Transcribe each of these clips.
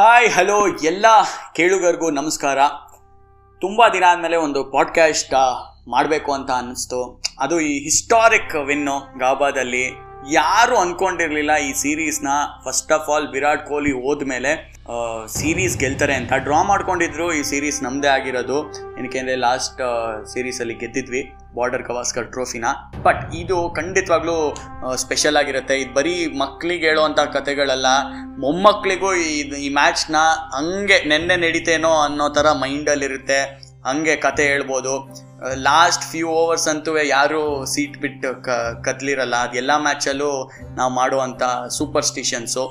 Hi, hello, ಎಲ್ಲ ಕೇಳುಗರಿಗೂ ನಮಸ್ಕಾರ. ತುಂಬ ದಿನ ಆದಮೇಲೆ ಒಂದು ಪಾಡ್ಕ್ಯಾಸ್ಟ್ ಮಾಡಬೇಕು ಅಂತ ಅನ್ನಿಸ್ತು. ಅದು ಈ ಹಿಸ್ಟಾರಿಕ್ ವಿನ್ನು ಗಾಬಾದಲ್ಲಿ ಯಾರು ಅಂದ್ಕೊಂಡಿರಲಿಲ್ಲ ಈ ಸೀರೀಸ್ನ first of all Virat Kohli ಹೋದ್ಮೇಲೆ ಸೀರೀಸ್ ಗೆಲ್ತಾರೆ ಅಂತ ಡ್ರಾ ಮಾಡ್ಕೊಂಡಿದ್ರು ಈ ಸೀರೀಸ್ ನಮ್ಮದೇ ಆಗಿರೋದು. ಏನಕ್ಕೆ ಲಾಸ್ಟ್ ಸೀರೀಸಲ್ಲಿ ಗೆದ್ದಿದ್ವಿ ಬಾರ್ಡರ್ ಗವಾಸ್ಕರ್ ಟ್ರೋಫಿನ ಬಟ್ ಇದು ಖಂಡಿತವಾಗ್ಲೂ ಸ್ಪೆಷಲ್ ಆಗಿರುತ್ತೆ. ಇದು ಬರೀ ಮಕ್ಕಳಿಗೆ ಹೇಳುವಂಥ ಕತೆಗಳಲ್ಲ. ಮೊಮ್ಮಕ್ಕಳಿಗೂ ಈ ಈ ಮ್ಯಾಚ್ನ ಹಂಗೆ ನೆನ್ನೆ ನಡೀತೇನೋ ಅನ್ನೋ ಥರ ಮೈಂಡಲ್ಲಿರುತ್ತೆ ಹಂಗೆ ಕತೆ ಹೇಳ್ಬೋದು. ಲಾಸ್ಟ್ ಫ್ಯೂ ಓವರ್ಸ್ ಅಂತೂ ಯಾರು ಸೀಟ್ ಬಿಟ್ಟು ಕ ಕತ್ಲಿರಲ್ಲ ಅದೆಲ್ಲ ಮ್ಯಾಚಲ್ಲೂ ನಾವು ಮಾಡುವಂಥ ಸೂಪರ್ಸ್ಟಿಷನ್ಸು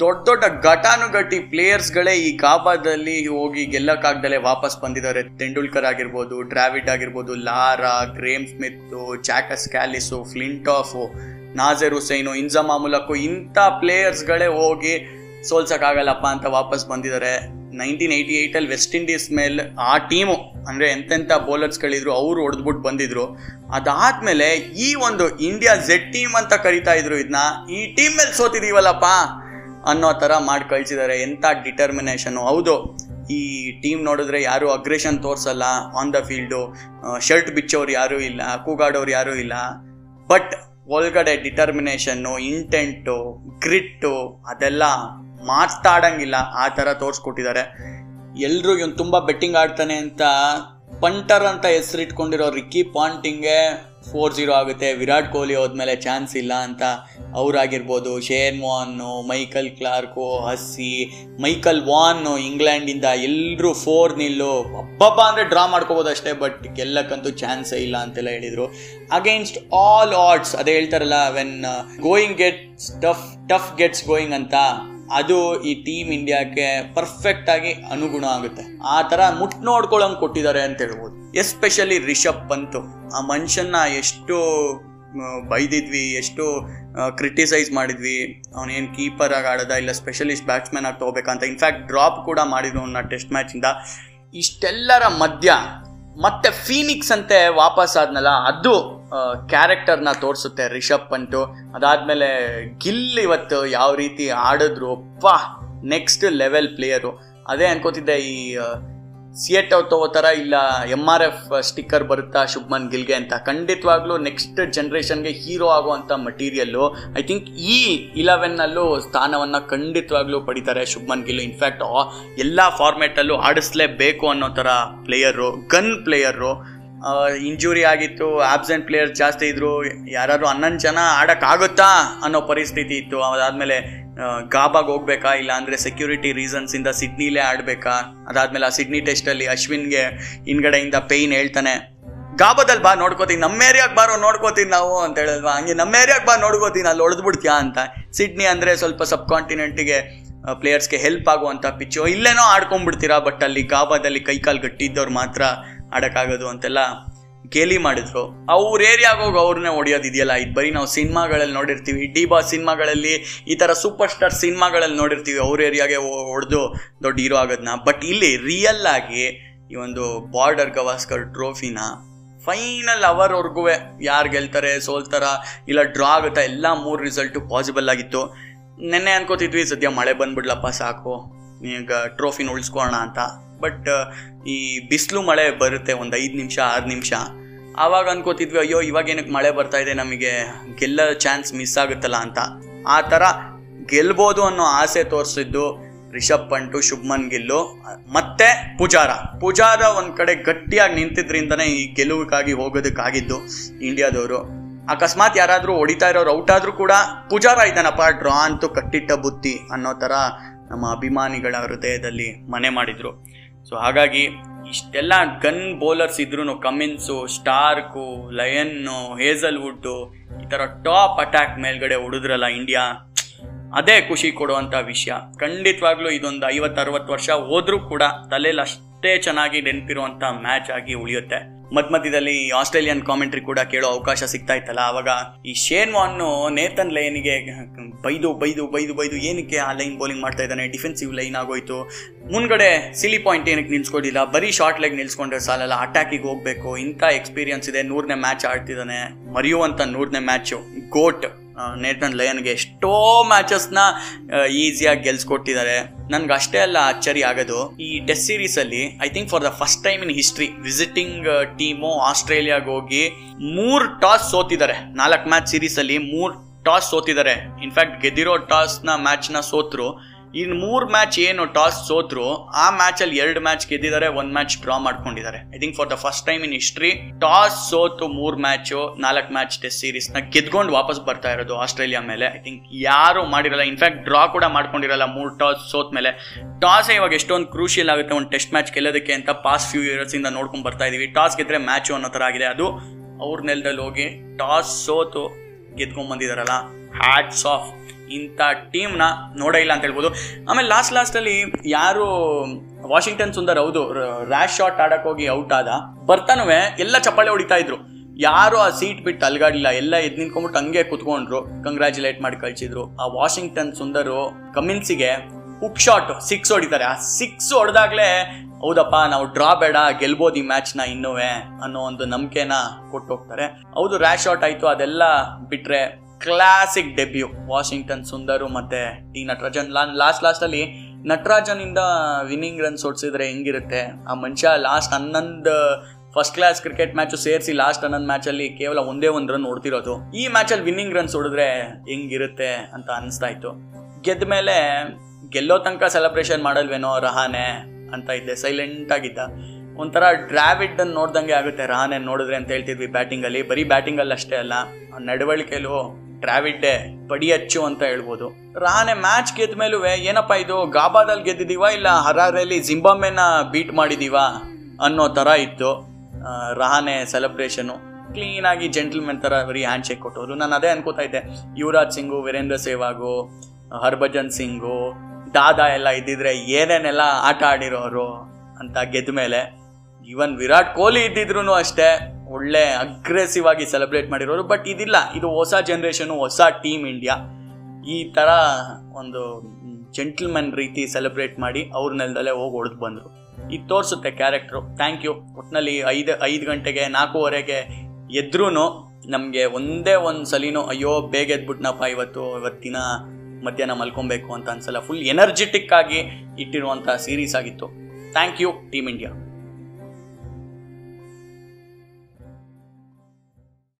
ದೊಡ್ಡ ದೊಡ್ಡ ಘಟಾನುಘಟಿ ಪ್ಲೇಯರ್ಸ್ಗಳೇ ಈ ಗಾಬಾದಲ್ಲಿ ಹೋಗಿ ಗೆಲ್ಲಕ್ಕಾಗ್ದಲೇ ವಾಪಸ್ ಬಂದಿದ್ದಾರೆ. ತೆಂಡೂಲ್ಕರ್ ಆಗಿರ್ಬೋದು, ಡ್ರಾವಿಡ್ ಆಗಿರ್ಬೋದು, Lara, Graeme Smith Jacques Kallis Flintoff Nasser Hussain, Inzamam ಮೂಲಕ ಇಂಥ ಪ್ಲೇಯರ್ಸ್ಗಳೇ ಹೋಗಿ ಸೋಲ್ಸಕ್ಕಾಗಲ್ಲಪ್ಪ ಅಂತ ವಾಪಸ್ ಬಂದಿದ್ದಾರೆ. ನೈನ್ಟೀನ್ ಏಯ್ಟಿ ಏಯ್ಟಲ್ಲಿ ವೆಸ್ಟ್ ಇಂಡೀಸ್ ಮೇಲೆ ಆ ಟೀಮು, ಅಂದರೆ ಎಂತೆಂಥ ಬೌಲರ್ಸ್ಗಳಿದ್ರು ಅವರು ಹೊಡೆದ್ಬಿಟ್ಟು ಬಂದಿದ್ರು. ಅದಾದಮೇಲೆ ಈ ಒಂದು ಇಂಡಿಯಾ ಝೆಡ್ ಟೀಮ್ ಅಂತ ಕರಿತಾ ಇದ್ರು ಇದನ್ನ ಈ ಟೀಮ್ ಮೇಲೆ ಸೋತಿದೀವಲ್ಲಪ್ಪ. ಅನ್ನೋ ಥರ ಮಾಡಿ ಕಳಿಸಿದ್ದಾರೆ ಎಂಥ ಡಿಟರ್ಮಿನೇಷನು ಹೌದು, ಈ ಟೀಮ್ ನೋಡಿದ್ರೆ ಯಾರು ಅಗ್ರೆಷನ್ ತೋರಿಸಲ್ಲ ಆನ್ ದ ಫೀಲ್ಡು ಶರ್ಟ್ ಬಿಚ್ಚೋರು ಯಾರೂ ಇಲ್ಲ, ಕೂಗಾಡೋರು ಯಾರೂ ಇಲ್ಲ. ಬಟ್ ಒಳಗಡೆ ಡಿಟರ್ಮಿನೇಷನ್ನು ಇಂಟೆಂಟು ಗ್ರಿಟ್ಟು ಅದೆಲ್ಲ ಮಾತಾಡಂಗಿಲ್ಲ ಆ ಥರ ತೋರಿಸ್ಕೊಟ್ಟಿದ್ದಾರೆ ಎಲ್ಲರೂ ಇವನು ತುಂಬ ಬೆಟ್ಟಿಂಗ್ ಆಡ್ತಾನೆ ಅಂತ ಪಂಟರ್ ಅಂತ ಹೆಸರಿಟ್ಕೊಂಡಿರೋ ರಿಕ್ಕಿ ಪಾಂಟಿಂಗೆ ಫೋರ್ ಜೀರೋ ಆಗುತ್ತೆ. ವಿರಾಟ್ ಕೊಹ್ಲಿ ಹೋದ್ಮೇಲೆ ಚಾನ್ಸ್ ಇಲ್ಲ ಅಂತ ಅವರಾಗಿರ್ಬೋದು. Shane Warne, Michael Clarke, Hussey, Michael Vaughan ಇಂಗ್ಲೆಂಡಿಂದ ಎಲ್ಲರೂ ಫೋರ್ ನಿಲ್ಲು. ಹಬ್ಬಬ್ಬ ಅಂದರೆ ಡ್ರಾ ಮಾಡ್ಕೋಬೋದು ಅಷ್ಟೇ, ಬಟ್ ಗೆಲ್ಲಕ್ಕಂತೂ ಚಾನ್ಸೇ ಇಲ್ಲ ಅಂತೆಲ್ಲ ಹೇಳಿದರು. ಅಗೇನ್ಸ್ಟ್ ಆಲ್ ಆಡ್ಸ್ ಅದೇ ಹೇಳ್ತಾರಲ್ಲ when going gets tough tough gets going ಅಂತ. ಅದು ಈ ಟೀಮ್ ಇಂಡಿಯಾಕ್ಕೆ ಪರ್ಫೆಕ್ಟ್ ಆಗಿ ಅನುಗುಣ ಆಗುತ್ತೆ. ಆ ಥರ ಮುಟ್ ನೋಡ್ಕೊಳ್ಳೋಂಗೆ ಕೊಟ್ಟಿದ್ದಾರೆ ಅಂತ ಹೇಳ್ಬೋದು. ಎಸ್ಪೆಷಲಿ ರಿಷಬ್ ಪಂತ್ ಆ ಮನುಷ್ಯನ್ನ ಎಷ್ಟು ಬೈದಿದ್ವಿ, ಎಷ್ಟು ಕ್ರಿಟಿಸೈಸ್ ಮಾಡಿದ್ವಿ. ಅವನೇನು ಕೀಪರ್ ಆಗಿ ಆಡದ ಇಲ್ಲ ಸ್ಪೆಷಲಿಸ್ಟ್ ಬ್ಯಾಟ್ಸ್ಮನ್ ಆಗಿ ತಗೋಬೇಕಂತ ಇನ್ಫ್ಯಾಕ್ಟ್ ಡ್ರಾಪ್ ಕೂಡ ಮಾಡಿದ್ರು ಅವನ್ನ ಟೆಸ್ಟ್ ಮ್ಯಾಚಿಂದ ಇಷ್ಟೆಲ್ಲರ ಮಧ್ಯ ಮತ್ತೆ ಫೀನಿಕ್ಸ್ ಅಂತೆ ವಾಪಸ್ ಆದ್ನಲ್ಲ, ಅದು ಕ್ಯಾರೆಕ್ಟರ್ನ ತೋರಿಸುತ್ತೆ ರಿಷಬ್ ಪಂಟು ಅದಾದಮೇಲೆ ಗಿಲ್ ಇವತ್ತು ಯಾವ ರೀತಿ ಆಡಿದ್ರು ಒಪ್ಪ ನೆಕ್ಸ್ಟ್ ಲೆವೆಲ್ ಪ್ಲೇಯರು ಅದೇ ಅನ್ಕೋತಿದ್ದೆ ಈ ಸಿಯೆಟ್ ತಗೋತಾರ ಇಲ್ಲ ಎಂ ಆರ್ ಎಫ್ ಸ್ಟಿಕ್ಕರ್ ಬರುತ್ತಾ ಶುಭ್ಮನ್ ಗಿಲ್ಗೆ ಅಂತ. ಖಂಡಿತವಾಗ್ಲೂ ನೆಕ್ಸ್ಟ್ ಜನ್ರೇಷನ್ಗೆ ಹೀರೋ ಆಗುವಂಥ ಮಟೀರಿಯಲ್ಲು ಐ ಥಿಂಕ್ ಈ ಇಲೆವೆನ್ನಲ್ಲೂ ಸ್ಥಾನವನ್ನು ಖಂಡಿತವಾಗ್ಲೂ ಪಡಿತಾರೆ ಶುಭ್ಮನ್ ಗಿಲ್. ಇನ್ಫ್ಯಾಕ್ಟ್ ಎಲ್ಲ ಫಾರ್ಮೆಟಲ್ಲೂ ಆಡಿಸ್ಲೇಬೇಕು ಅನ್ನೋ ಥರ ಪ್ಲೇಯರು ಗನ್ ಪ್ಲೇಯರು ಇಂಜುರಿ ಆಗಿತ್ತು ಆಬ್ಸೆಂಟ್ ಪ್ಲೇಯರ್ಸ್ ಜಾಸ್ತಿ ಇದ್ರು, ಯಾರಾದರೂ ಹನ್ನೊಂದು ಜನ ಆಡೋಕ್ಕಾಗುತ್ತಾ ಅನ್ನೋ ಪರಿಸ್ಥಿತಿ ಇತ್ತು. ಅದಾದಮೇಲೆ ಗಾಬಾಗ್ ಹೋಗ್ಬೇಕಾ ಇಲ್ಲ ಅಂದರೆ ಸೆಕ್ಯೂರಿಟಿ ರೀಸನ್ಸಿಂದ ಸಿಡ್ನಿಲೇ ಆಡಬೇಕಾ? ಅದಾದಮೇಲೆ ಆ ಸಿಡ್ನಿ ಟೆಸ್ಟಲ್ಲಿ ಅಶ್ವಿನ್ಗೆ ಹಿಂದ್ಗಡೆಯಿಂದ ಪೇಯ್ನ್ ಹೇಳ್ತಾನೆ. ಗಾಬಾದಲ್ಲಿ ಬಾ, ನೋಡ್ಕೋತೀನಿ, ನಮ್ಮ ಏರಿಯಾಗೆ ಬಾರೋ, ನೋಡ್ಕೋತೀನಿ ನಾವು ಅಂತ ಹೇಳಿದ್ವಾ ಹಂಗೆ ನಮ್ಮ ಏರಿಯಾಗೆ ಬಾ, ನೋಡ್ಕೋತೀನಿ, ಅಲ್ಲಿ ಹೊಡೆದ್ಬಿಡ್ತೀಯಾ ಅಂತ. ಸಿಡ್ನಿ ಅಂದರೆ ಸ್ವಲ್ಪ ಸಬ್ ಕಾಂಟಿನೆಂಟಿಗೆ ಪ್ಲೇಯರ್ಸ್ಗೆ ಹೆಲ್ಪ್ ಆಗುವಂಥ ಪಿಚ್ಚು. ಇಲ್ಲೇನೋ ಆಡ್ಕೊಂಡ್ಬಿಡ್ತೀರಾ ಬಟ್ ಅಲ್ಲಿ ಗಾಬಾದಲ್ಲಿ ಕೈಕಾಲು ಗಟ್ಟಿದ್ದವ್ರು ಮಾತ್ರ ಆಡೋಕ್ಕಾಗೋದು ಅಂತೆಲ್ಲ ಗೇಲಿ ಮಾಡಿದ್ರು. ಅವ್ರ ಏರಿಯಾಗ ಹೋಗಿ ಅವ್ರನ್ನೇ ಹೊಡಿಯೋದಿದೆಯಲ್ಲ ಇದು ಬರೀ ನಾವು ಸಿನಿಮಾಗಳಲ್ಲಿ ನೋಡಿರ್ತೀವಿ. ಡಿ ಬಾ ಸಿನಿಮಾಗಳಲ್ಲಿ ಈ ಥರ ಸೂಪರ್ ಸ್ಟಾರ್ ಸಿನಿಮಾಗಳಲ್ಲಿ ನೋಡಿರ್ತೀವಿ. ಅವ್ರ ಏರಿಯಾಗೆ ಹೊಡೆದು ದೊಡ್ಡ ಹೀರೋ ಆಗೋದನ್ನ ಬಟ್ ಇಲ್ಲಿ ರಿಯಲ್ ಆಗಿ ಈ ಒಂದು ಬಾರ್ಡರ್ ಗವಾಸ್ಕರ್ ಟ್ರೋಫಿನ ಫೈನಲ್ ಅವರ್ವರೆಗೂ ಯಾರು ಗೆಲ್ತಾರೆ, ಸೋಲ್ತಾರ, ಇಲ್ಲ ಡ್ರಾ ಆಗುತ್ತಾ, ಎಲ್ಲ ಮೂರು ರಿಸಲ್ಟು ಪಾಸಿಬಲ್ ಆಗಿತ್ತು. ನೆನ್ನೆ ಅನ್ಕೋತಿದ್ವಿ, ಸದ್ಯ ಮಳೆ ಬಂದ್ಬಿಡ್ಲಪ್ಪ ಸಾಕು. ಈಗ ಟ್ರೋಫಿನ ಉಳಿಸ್ಕೋಣ ಅಂತ. ಬಟ್ ಈ ಬಿಸಿಲು ಮಳೆ ಬರುತ್ತೆ ಒಂದು ಐದು ನಿಮಿಷ, ಆರು ನಿಮಿಷ. ಆವಾಗ ಅನ್ಕೋತಿದ್ವಿ, ಅಯ್ಯೋ, ಇವಾಗ ಏನಕ್ಕೆ ಮಳೆ ಬರ್ತಾ ಇದೆ? ನಮಗೆ ಗೆಲ್ಲೋ ಚಾನ್ಸ್ ಮಿಸ್ ಆಗುತ್ತಲ್ಲ ಅಂತ. ಆ ಥರ ಗೆಲ್ಬೋದು ಅನ್ನೋ ಆಸೆ ತೋರಿಸಿದ್ದು ರಿಷಬ್ ಪಂಟು, ಶುಭ್ಮನ್ ಗಿಲ್ಲು, ಮತ್ತೆ ಪೂಜಾರ. ಪೂಜಾರ ಒಂದು ಕಡೆ ಗಟ್ಟಿಯಾಗಿ ನಿಂತಿದ್ರಿಂದನೇ ಈ ಗೆಲುವಿಗಾಗಿ ಹೋಗೋದಕ್ಕಾಗಿದ್ದು ಇಂಡಿಯಾದವರು. ಅಕಸ್ಮಾತ್ ಯಾರಾದರೂ ಹೊಡಿತಾ ಇರೋರು ಔಟ್ ಆದರೂ ಕೂಡ ಪೂಜಾರ ಇದ್ದಾನಪ್ಪ, ಡ್ರಾ ಅಂತೂ ಕಟ್ಟಿಟ್ಟ ಬುತ್ತಿ ಅನ್ನೋ ಥರ ನಮ್ಮ ಅಭಿಮಾನಿಗಳ ಹೃದಯದಲ್ಲಿ ಮನೆ ಮಾಡಿದರು. ಸೊ ಹಾಗಾಗಿ ಇಷ್ಟೆಲ್ಲ ಗನ್ ಬೌಲರ್ಸ್ ಇದ್ರೂ ಕಮಿನ್ಸು ಸ್ಟಾರ್ಕು ಲಯನ್ನು ಹೇಸಲ್ವುಡ್ಡು ಈ ಥರ ಟಾಪ್ ಅಟ್ಯಾಕ್ ಮೇಲ್ಗಡೆ ಹುಡುದ್ರಲ್ಲ ಇಂಡಿಯಾ ಅದೇ ಖುಷಿ ಕೊಡುವಂಥ ವಿಷಯ. ಖಂಡಿತವಾಗ್ಲೂ ಇದೊಂದು ಐವತ್ತು, ಅರವತ್ತು ವರ್ಷ ಹೋದರೂ ಕೂಡ ತಲೆಯಲ್ಲಿ ಅಷ್ಟೇ ಚೆನ್ನಾಗಿ ನೆನಪಿರುವಂಥ ಮ್ಯಾಚ್ ಆಗಿ ಉಳಿಯುತ್ತೆ. ಮಧ್ಯ ಮಧ್ಯದಲ್ಲಿ ಆಸ್ಟ್ರೇಲಿಯನ್ ಕಾಮೆಂಟ್ರಿ ಕೂಡ ಕೇಳೋ ಅವಕಾಶ ಸಿಗ್ತಾ ಇತ್ತಲ್ಲ, ಅವಾಗ ಈ ಶೇನ್ ವಾನ್ನು ನೇತನ್ ಲೈನ್ಗೆ ಬೈದು ಬೈದು ಬೈದು ಬೈದು ಏನಕ್ಕೆ ಆ ಲೈನ್ ಬೌಲಿಂಗ್ ಮಾಡ್ತಾ ಇದ್ದಾನೆ? ಡಿಫೆನ್ಸಿವ್ ಲೈನ್ ಆಗೋಯ್ತು. ಮುಂದ್ಗಡೆ ಸಿಲಿ ಪಾಯಿಂಟ್ ಏನಕ್ಕೆ ನಿಲ್ಸ್ಕೊಂಡಿಲ್ಲ? ಬರೀ ಶಾರ್ಟ್ ಲೆಗ್ ನಿಲ್ಸ್ಕೊಂಡ್ರೆ ಸಾಲಲ್ಲ ಅಟ್ಯಾಕಿಗೆ ಹೋಗ್ಬೇಕು. ಇಂಥ ಎಕ್ಸ್ಪೀರಿಯನ್ಸ್ ಇದೆ. ನೂರನೇ ಮ್ಯಾಚ್ ಆಡ್ತಿದ್ದಾನೆ. ಮರೆಯುವಂಥ ನೂರನೇ ಮ್ಯಾಚು ಗೋಟ್ ನೇತನ್ ಲಯನ್ಗೆ ಎಷ್ಟೋ ಮ್ಯಾಚಸ್ನ ಈಸಿಯಾಗಿ ಗೆಲ್ಸ್ಕೊಟ್ಟಿದ್ದಾರೆ. ನನ್ಗೆ ಅಷ್ಟೇ ಅಲ್ಲ ಆಶ್ಚರ್ಯ ಆಗೋದು. ಈ ಟೆಸ್ಟ್ ಸೀರೀಸ್ ಅಲ್ಲಿ I think for the first time in history visiting team ಆಸ್ಟ್ರೇಲಿಯಾಗ ಹೋಗಿ ಮೂರ್ ಟಾಸ್ ಸೋತಿದ್ದಾರೆ. ನಾಲ್ಕು ಮ್ಯಾಚ್ ಸೀರೀಸ್ ಅಲ್ಲಿ ಮೂರ್ ಟಾಸ್ ಸೋತಿದ್ದಾರೆ. ಇನ್ಫ್ಯಾಕ್ಟ್ ಗೆದ್ದಿರೋ ಟಾಸ್ನ ಮ್ಯಾಚ್ನ ಸೋತ್ರು ಇನ್ ಮೂರ್ ಮ್ಯಾಚ್ ಏನು ಟಾಸ್ ಸೋತ್ರು, ಆ ಮ್ಯಾಚ್ ಅಲ್ಲಿ ಎರಡು ಮ್ಯಾಚ್ ಗೆದ್ದಿದ್ದಾರೆ, ಒಂದು ಮ್ಯಾಚ್ ಡ್ರಾ ಮಾಡ್ಕೊಂಡಿದ್ದಾರೆ. I think for the first time in history toss ಸೋತು ಮೂರ್ ಮ್ಯಾಚ್, ನಾಲ್ಕು ಮ್ಯಾಚ್ ಟೆಸ್ಟ್ ಸೀರೀಸ್ನ ಗೆದ್ಕೊಂಡು ವಾಪಸ್ ಬರ್ತಾ ಇರೋದು ಆಸ್ಟ್ರೇಲಿಯಾ ಮೇಲೆ. ಐ ಥಿಂಕ್ ಯಾರು ಮಾಡಿರಲ್ಲ ಇನ್ಫ್ಯಾಕ್ಟ್ ಡ್ರಾ ಕೂಡ ಮಾಡ್ಕೊಂಡಿರಲ್ಲ ಮೂರ್ ಟಾಸ್ ಸೋತ್ ಮೇಲೆ. ಟಾಸ್ ಇವಾಗ ಎಷ್ಟೊಂದು ಕ್ರೂಷಿಯಲ್ ಆಗುತ್ತೆ ಒಂದು ಟೆಸ್ಟ್ ಮ್ಯಾಚ್ ಗೆಲ್ಲೋದಕ್ಕೆ ಅಂತ ಪಾಸ್ಟ್ ಫ್ಯೂ ಇಯರ್ಸ್ ಇಂದ ನೋಡ್ಕೊಂಡ್ ಬರ್ತಾ ಇದೀವಿ. ಟಾಸ್ ಗೆದ್ರೆ ಮ್ಯಾಚು ಅನ್ನೋ ತರ ಆಗಿದೆ. ಅದು ಅವ್ರ ನೆಲದಲ್ಲಿ ಹೋಗಿ ಟಾಸ್ ಸೋತು ಗೆದ್ಕೊಂಡ್ ಬಂದಿದಾರಲ್ಲ ಹ್ಯಾಟ್ಸ್ ಆಫ್ ಇಂಥ ಟೀಮ್ನ ನೋಡೇ ಇಲ್ಲ ಅಂತ ಹೇಳ್ಬೋದು. ಆಮೇಲೆ ಲಾಸ್ಟ್ ಲಾಸ್ಟಲ್ಲಿ ಯಾರು ವಾಷಿಂಗ್ಟನ್ ಸುಂದರ್ ಹೌದು ರ್ಯಾಶ್ ಶಾಟ್ ಆಡಕ್ಕೆ ಹೋಗಿ ಔಟ್ ಆದ, ಬರ್ತಾನುವೆ, ಎಲ್ಲ ಚಪ್ಪಾಳೆ ಹೊಡಿತಾ ಇದ್ರು. ಯಾರು ಆ ಸೀಟ್ ಬಿಟ್ಟು ಅಲ್ಗಾಡಿಲ್ಲ, ಎಲ್ಲ ಎದ್ ನಿಂತ್ಕೊಂಡ್ಬಿಟ್ಟು ಹಂಗೆ ಕುತ್ಕೊಂಡ್ರು ಕಂಗ್ರ್ಯಾಚುಲೇಟ್ ಮಾಡಿ ಕಳಿಸಿದ್ರು. ಆ ವಾಷಿಂಗ್ಟನ್ ಸುಂದರು ಕಮಿನ್ಸಿಗೆ ಹುಕ್ ಶಾಟ್ ಸಿಕ್ಸ್ ಹೊಡಿತಾರೆ. ಆ ಸಿಕ್ಸ್ ಹೊಡೆದಾಗ್ಲೇ, ಹೌದಪ್ಪ, ನಾವು ಡ್ರಾ ಬೇಡ, ಗೆಲ್ಬೋದು ಈ ಮ್ಯಾಚ್ನ ಇನ್ನೂ ಅನ್ನೋ ಒಂದು ನಂಬಿಕೆನ ಕೊಟ್ಟು ಹೋಗ್ತಾರೆ. ಹೌದು ರ್ಯಾಶ್ ಶಾಟ್ ಆಯಿತು, ಅದೆಲ್ಲ ಬಿಟ್ರೆ ಕ್ಲಾಸಿಕ್ ಡೆಬ್ಯೂ ವಾಷಿಂಗ್ಟನ್ ಸುಂದರು ಮತ್ತೆ ಟಿ ನಟರಾಜನ್. ಲಾಸ್ಟ್ ಲಾಸ್ಟ್ ಅಲ್ಲಿ ನಟರಾಜನ್ ಇಂದ ವಿನ್ನಿಂಗ್ ರನ್ಸ್ ಸೋಡ್ಸಿದ್ರೆ ಹೆಂಗಿರುತ್ತೆ? ಆ ಮನುಷ್ಯ ಲಾಸ್ಟ್ ಹನ್ನೊಂದು ಫಸ್ಟ್ ಕ್ಲಾಸ್ ಕ್ರಿಕೆಟ್ ಮ್ಯಾಚ್ ಸೇರಿಸಿ ಲಾಸ್ಟ್ ಹನ್ನೊಂದು ಮ್ಯಾಚ್ ಅಲ್ಲಿ ಕೇವಲ ಒಂದೇ ಒಂದು ರನ್ ಹೊಡ್ತಿರೋದು ಈ ಮ್ಯಾಚ್ ಅಲ್ಲಿ ವಿನ್ನಿಂಗ್ ರನ್ಸ್ ಸೋಡಿದ್ರೆ ಹೆಂಗಿರುತ್ತೆ ಅಂತ ಅನಿಸ್ತಾ ಇತ್ತು. ಗೆದ್ದ ಮೇಲೆ ಗೆಲ್ಲೋ ತನಕ ಸೆಲೆಬ್ರೇಷನ್ ಮಾಡಲ್ವೇನೋ ರಹಾನೆ ಅಂತ ಇದ್ದೆ ಸೈಲೆಂಟ್ ಆಗಿದ್ದ. ಒಂಥರ ಡ್ರಾವಿಡ್ ಅನ್ನು ನೋಡ್ದಂಗೆ ಆಗುತ್ತೆ ರಹಾನೆ ನೋಡಿದ್ರೆ ಅಂತ ಹೇಳ್ತಿದ್ವಿ ಬ್ಯಾಟಿಂಗಲ್ಲಿ ಬರೀ ಬ್ಯಾಟಿಂಗಲ್ಲಿ ಅಷ್ಟೇ ಅಲ್ಲ ನಡವಳಿಕೆಲು ಡ್ರಾವಿಡ್ಡೆ ಪಡಿ ಅಚ್ಚು ಅಂತ ಹೇಳ್ಬೋದು. ರಾನೆ ಮ್ಯಾಚ್ ಗೆದ್ದ ಮೇಲೂ ಏನಪ್ಪ ಇದು, ಗಾಬಾದಲ್ಲಿ ಗೆದ್ದಿದೀವ ಇಲ್ಲ ಹರಾರಲ್ಲಿ ಜಿಂಬಾಂಬೆನ ಬೀಟ್ ಮಾಡಿದೀವ ಅನ್ನೋ ಥರ ಇತ್ತು. ರಹಾನೆ ಸೆಲೆಬ್ರೇಷನು. ಕ್ಲೀನಾಗಿ ಜೆಂಟಲ್ಮೆನ್ ಥರ ಬರೀ ಹ್ಯಾಂಡ್ ಶೇಕ್ ಕೊಟ್ಟೋದು ನಾನು ಅದೇ ಅನ್ಕೋತಾ ಇದ್ದೆ. ಯುವರಾಜ್ ಸಿಂಗು, ವೀರೇಂದ್ರ ಸೆಹ್ವಾಗು ಹರ್ಭಜನ್ ಸಿಂಗು, ದಾದಾ ಎಲ್ಲ ಇದ್ದಿದ್ರೆ ಏನೇನೆಲ್ಲ ಆಟ ಆಡಿರೋರು ಅಂತ ಗೆದ್ದ ಮೇಲೆ ಇವನ್ ವಿರಾಟ್ ಕೊಹ್ಲಿ ಇದ್ದಿದ್ರು ಅಷ್ಟೇ. ಒಳ್ಳೆ ಅಗ್ರೆಸಿವ್ ಆಗಿ ಸೆಲೆಬ್ರೇಟ್ ಮಾಡಿರೋರು ಬಟ್ ಇದಿಲ್ಲ. ಇದು ಹೊಸ ಜನ್ರೇಷನು ಹೊಸ ಟೀಮ್ ಇಂಡಿಯಾ ಈ ಥರ ಒಂದು ಜೆಂಟ್ಲ್ಮನ್ ರೀತಿ ಸೆಲೆಬ್ರೇಟ್ ಮಾಡಿ ಅವ್ರ ನೆಲದಲ್ಲೇ ಹೋಗಿ ಹೊಡೆದು ಬಂದರು. ಇದು ತೋರಿಸುತ್ತೆ ಕ್ಯಾರೆಕ್ಟ್ರು ಥ್ಯಾಂಕ್ ಯು ಒಟ್ಟಿನಲ್ಲಿ ಐದು ಐದು ಗಂಟೆಗೆ, ನಾಲ್ಕೂವರೆಗೆ ಎದ್ರೂ ನಮಗೆ ಒಂದೇ ಒಂದು ಸಲಿನೂ, ಅಯ್ಯೋ, ಬೇಗ ಎದ್ಬಿಟ್ನಪ್ಪ ಇವತ್ತು, ಇವತ್ತಿನ ಮಧ್ಯಾಹ್ನ ಮಲ್ಕೊಬೇಕು ಅಂತ ಅನ್ಸಲ್ಲ. ಫುಲ್ ಎನರ್ಜೆಟಿಕ್ ಆಗಿ ಇಟ್ಟಿರುವಂಥ ಸೀರೀಸ್ ಆಗಿತ್ತು. Thank you team India